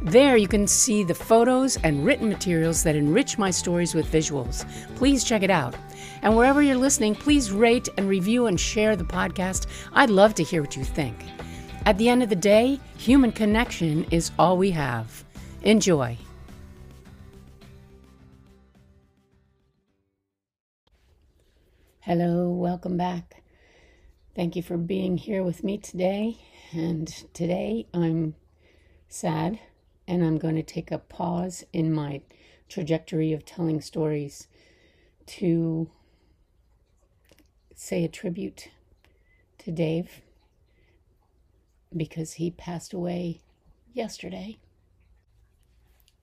There you can see the photos and written materials that enrich my stories with visuals. Please check it out. And wherever you're listening, please rate and review and share the podcast. I'd love to hear what you think. At the end of the day, human connection is all we have. Enjoy. Hello, welcome back. Thank you for being here with me today. And today I'm sad and I'm going to take a pause in my trajectory of telling stories to say a tribute to Dave because he passed away yesterday.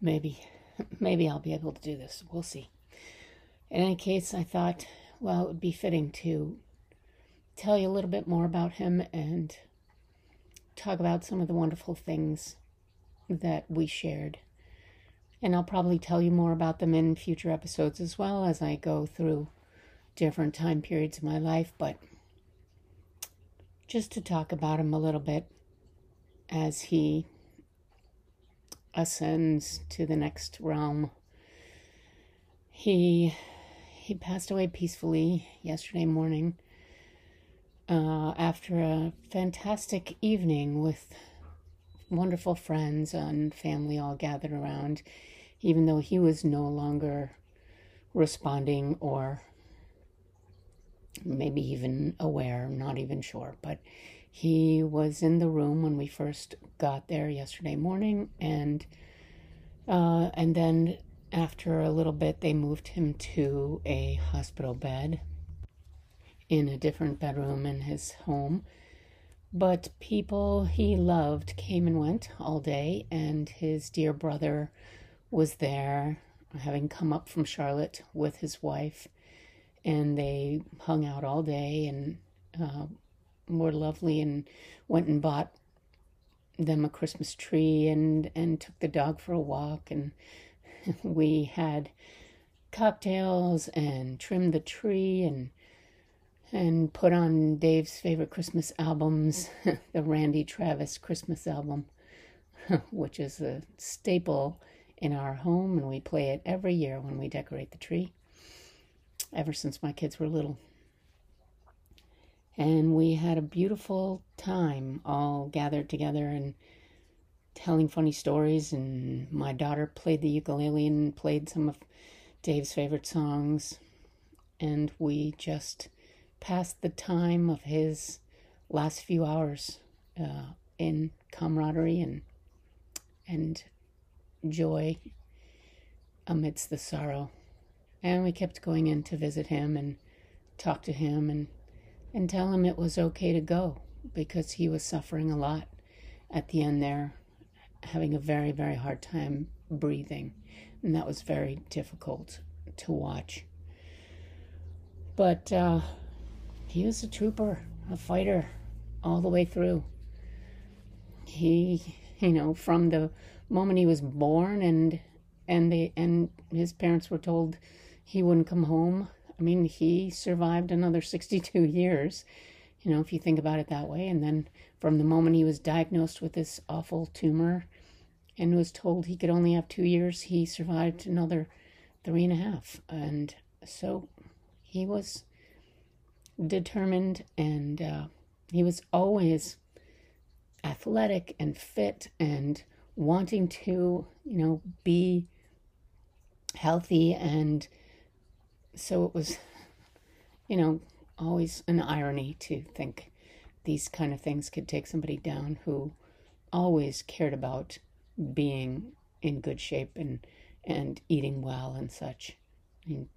Maybe, maybe I'll be able to do this. We'll see. In any case, I thought, well, it would be fitting to tell you a little bit more about him and talk about some of the wonderful things that we shared. And I'll probably tell you more about them in future episodes as well as I go through different time periods of my life, but just to talk about him a little bit as he ascends to the next realm. He he passed away peacefully yesterday morning uh, after a fantastic evening with wonderful friends and family all gathered around, even though he was no longer responding or maybe even aware, not even sure. But he was in the room when we first got there yesterday morning, and uh, and then after a little bit, they moved him to a hospital bed in a different bedroom in his home but people he loved came and went all day, and his dear brother was there, having come up from Charlotte with his wife, and they hung out all day and uh, were lovely and went and bought them a Christmas tree and and took the dog for a walk. And we had cocktails and trimmed the tree and and put on Dave's favorite Christmas albums, the Randy Travis Christmas album, which is a staple in our home, and we play it every year when we decorate the tree, ever since my kids were little. And we had a beautiful time all gathered together and telling funny stories. And my daughter played the ukulele and played some of Dave's favorite songs. And we just passed the time of his last few hours uh, in camaraderie and and joy amidst the sorrow. And we kept going in to visit him and talk to him and and tell him it was okay to go because he was suffering a lot at the end there, having a very, very hard time breathing. And that was very difficult to watch. But uh, he was a trooper, a fighter all the way through. He, you know, from the moment he was born and and they and his parents were told he wouldn't come home. I mean, he survived another 62 years, you know, if you think about it that way. And then from the moment he was diagnosed with this awful tumor and was told he could only have two years, he survived another three and a half. And so he was determined, and uh, he was always athletic and fit and wanting to, you know, be healthy. And so it was, you know, always an irony to think these kind of things could take somebody down who always cared about being in good shape and and eating well and such. Mean,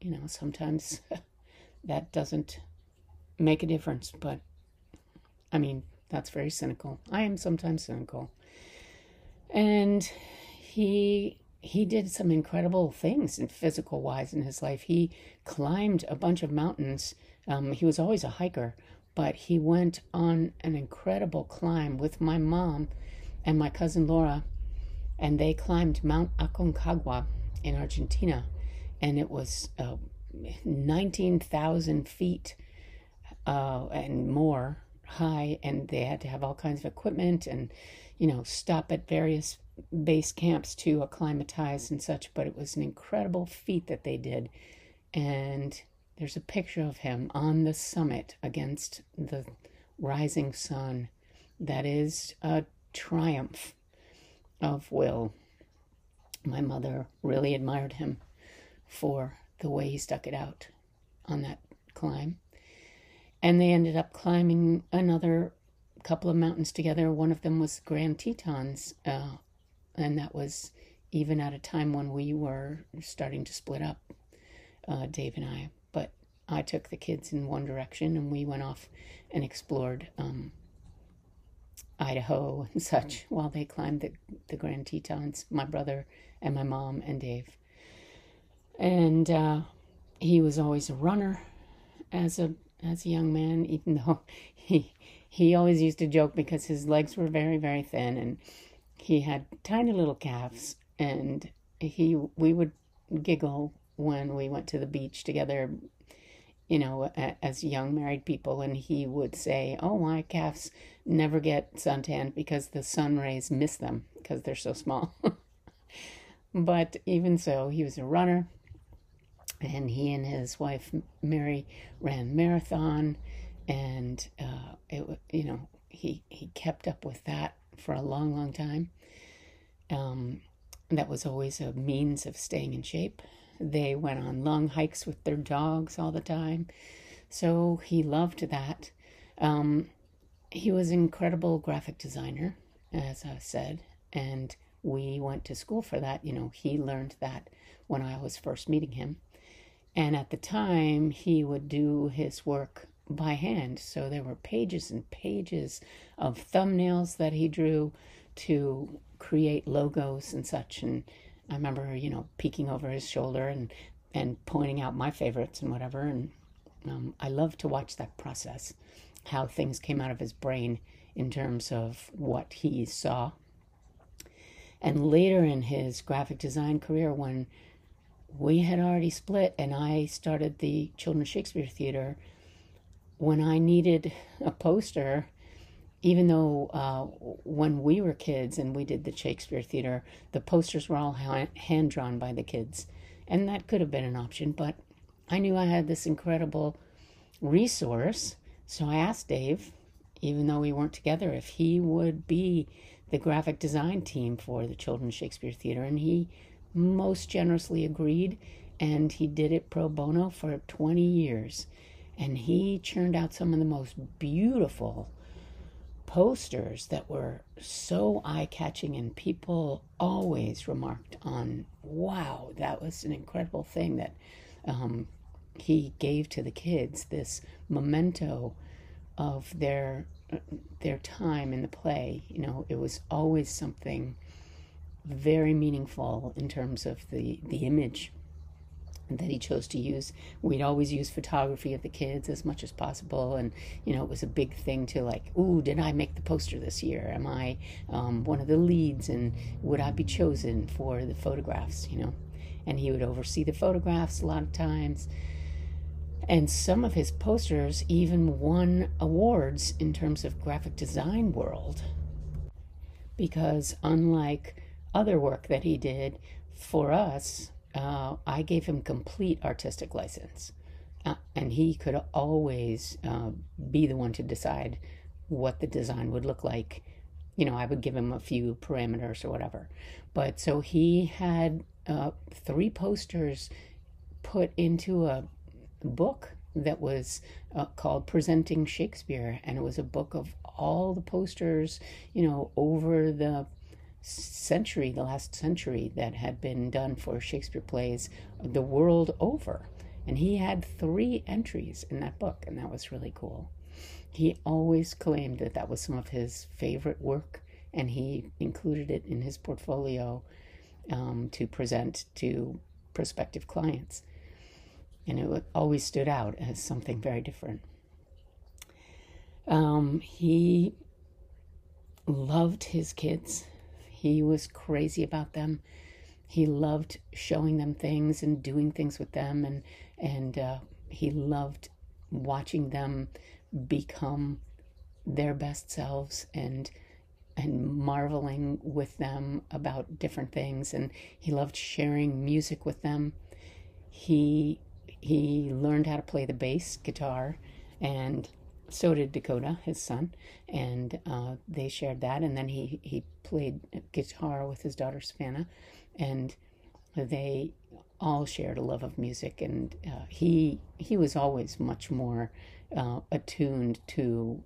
you know, sometimes that doesn't make a difference. But I mean, that's very cynical. I am sometimes cynical. And he he did some incredible things in physical wise in his life. He climbed a bunch of mountains. Um, he was always a hiker, but he went on an incredible climb with my mom and my cousin Laura, and they climbed Mount Aconcagua in Argentina, and it was uh, 19,000 feet uh, and more high, and they had to have all kinds of equipment and, you know, stop at various base camps to acclimatize and such. But it was an incredible feat that they did, and there's a picture of him on the summit against the rising sun. That is a triumph of will. My mother really admired him for the way he stuck it out on that climb. And they ended up climbing another couple of mountains together. One of them was Grand Tetons, uh, and that was even at a time when we were starting to split up, uh, Dave and I. But I took the kids in one direction, and we went off and explored um, Idaho and such while they climbed the, the Grand Tetons, my brother and my mom and Dave. And uh, he was always a runner as a as a young man, even though he he always used to joke because his legs were very very thin and he had tiny little calves. And he we would giggle when we went to the beach together you know as young married people. And he would say oh my calves never get suntanned because the sun rays miss them because they're so small. But even so he was a runner and he and his wife Mary ran marathon, and uh, it you know he he kept up with that for a long long time. Um, that was always a means of staying in shape. They went on long hikes with their dogs all the time, so he loved that. Um, he was an incredible graphic designer, as I said, and we went to school for that. You know, he learned that when I was first meeting him. And at the time, he would do his work by hand. So there were pages and pages of thumbnails that he drew to create logos and such. And I remember, you know, peeking over his shoulder and, and pointing out my favorites and whatever. And um, I love to watch that process, how things came out of his brain in terms of what he saw. And later in his graphic design career, when we had already split, and I started the Children's Shakespeare Theater when I needed a poster. Even though uh, when we were kids and we did the Shakespeare Theater, the posters were all hand drawn by the kids, and that could have been an option. But I knew I had this incredible resource, so I asked Dave, even though we weren't together, if he would be the graphic design team for the Children's Shakespeare Theater, and he most generously agreed, and he did it pro bono for 20 years. And he churned out some of the most beautiful posters that were so eye catching, and people always remarked on, wow, that was an incredible thing that um, he gave to the kids this memento of their their time in the play. You know, it was always something very meaningful in terms of the, the image that he chose to use. We'd always use photography of the kids as much as possible, and you know it was a big thing to like, ooh, did I make the poster this year? Am I um, one of the leads, and would I be chosen for the photographs? You know, and he would oversee the photographs a lot of times. And some of his posters even won awards in terms of graphic design world. Because unlike other work that he did for us, uh, I gave him complete artistic license. Uh, and he could always uh, be the one to decide what the design would look like. You know, I would give him a few parameters or whatever. But so he had uh, three posters put into a book that was uh, called Presenting Shakespeare. And it was a book of all the posters, you know, over the century, the last century, that had been done for Shakespeare plays the world over. And he had three entries in that book, and that was really cool. He always claimed that that was some of his favorite work, and he included it in his portfolio um, to present to prospective clients. And it always stood out as something very different. Um, he loved his kids. He was crazy about them. He loved showing them things and doing things with them, and and uh, he loved watching them become their best selves and and marveling with them about different things and he loved sharing music with them he he learned how to play the bass guitar and so did Dakota, his son, and uh, they shared that. And then he he played guitar with his daughter Savannah, and they all shared a love of music. And uh, he he was always much more uh, attuned to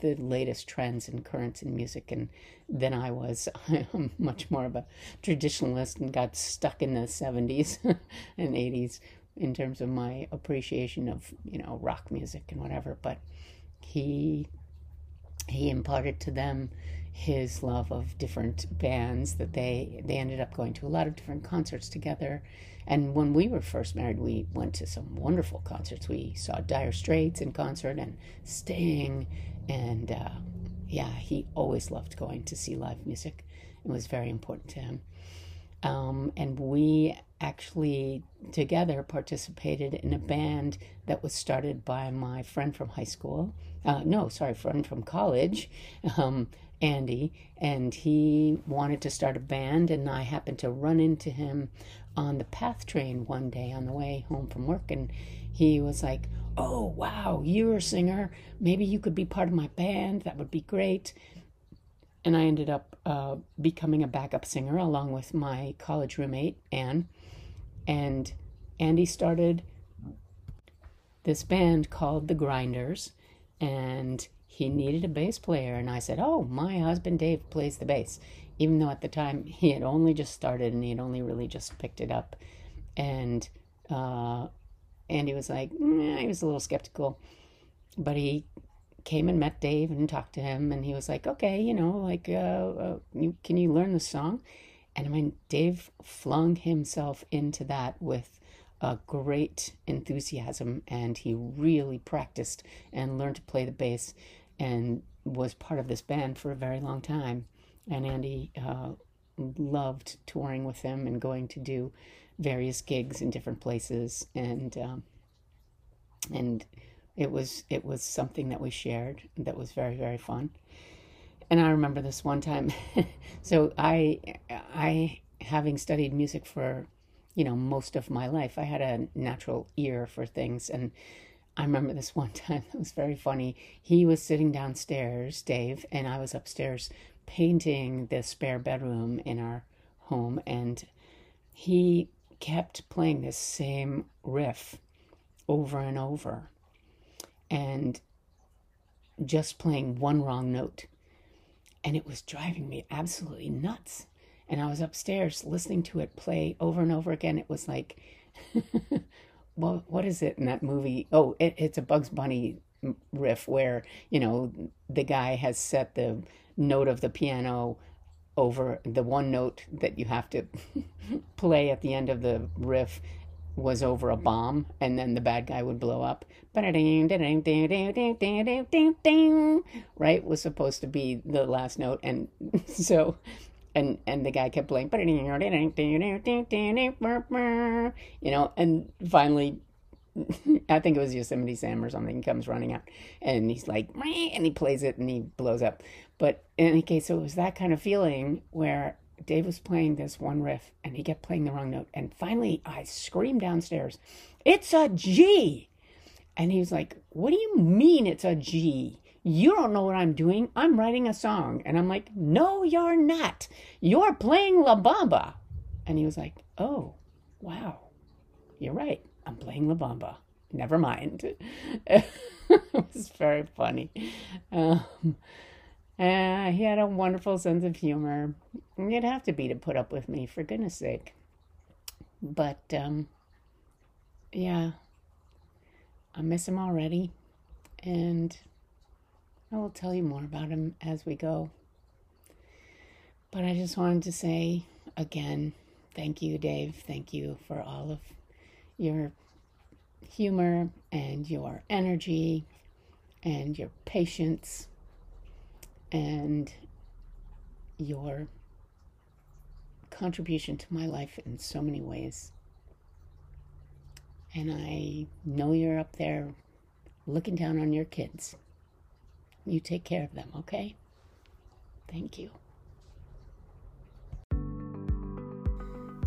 the latest trends and currents in music and than I was. I'm much more of a traditionalist and got stuck in the 70s and 80s in terms of my appreciation of you know rock music and whatever but he he imparted to them his love of different bands that they they ended up going to a lot of different concerts together. And when we were first married we went to some wonderful concerts. We saw dire straits in concert and sting. And uh, yeah he always loved going to see live music. It was very important to him. Um, and we actually together participated in a band that was started by my friend from high school. Uh, no, sorry, friend from college, um, Andy. And he wanted to start a band, and I happened to run into him on the PATH train one day on the way home from work. And he was like, Oh, wow, you're a singer. Maybe you could be part of my band. That would be great and I ended up uh, becoming a backup singer along with my college roommate, Anne. And Andy started this band called The Grinders, and he needed a bass player. And I said, Oh, my husband Dave plays the bass, even though at the time he had only just started and he had only really just picked it up. And uh, Andy was like, mm, he was a little skeptical, but he came and met Dave and talked to him, and he was like, "Okay, you know, like, uh, uh, you can you learn the song?" And I mean, Dave flung himself into that with a great enthusiasm, and he really practiced and learned to play the bass, and was part of this band for a very long time. And Andy uh, loved touring with him and going to do various gigs in different places, and um, and it was it was something that we shared that was very very fun and i remember this one time so i i having studied music for you know most of my life i had a natural ear for things. And i remember this one time it was very funny. He was sitting downstairs dave and i was upstairs painting the spare bedroom in our home. And he kept playing this same riff over and over. And just playing one wrong note. And it was driving me absolutely nuts. And I was upstairs listening to it play over and over again. It was like, well, what is it in that movie? Oh, it, it's a Bugs Bunny riff where, you know, the guy has set the note of the piano over the one note that you have to play at the end of the riff was over a mm-hmm. bomb and then the bad guy would blow up. Right? Was supposed to be the last note. And so, and, and the guy kept playing, you know, and finally, I think it was Yosemite Sam or something, comes running out and he's like, and he plays it and he blows up. But in any case, so it was that kind of feeling where Dave was playing this one riff and he kept playing the wrong note. And finally, I screamed downstairs, It's a G! And he was like, What do you mean it's a G? You don't know what I'm doing. I'm writing a song. And I'm like, No, you're not. You're playing La Bamba. And he was like, Oh, wow. You're right. I'm playing La Bamba. Never mind. it was very funny. Um, uh, he had a wonderful sense of humor. You'd have to be to put up with me, for goodness sake. But, um, yeah, I miss him already. And I will tell you more about him as we go. But I just wanted to say again, thank you, Dave. Thank you for all of your humor and your energy and your patience and your contribution to my life in so many ways. And I know you're up there looking down on your kids. You take care of them, okay? Thank you.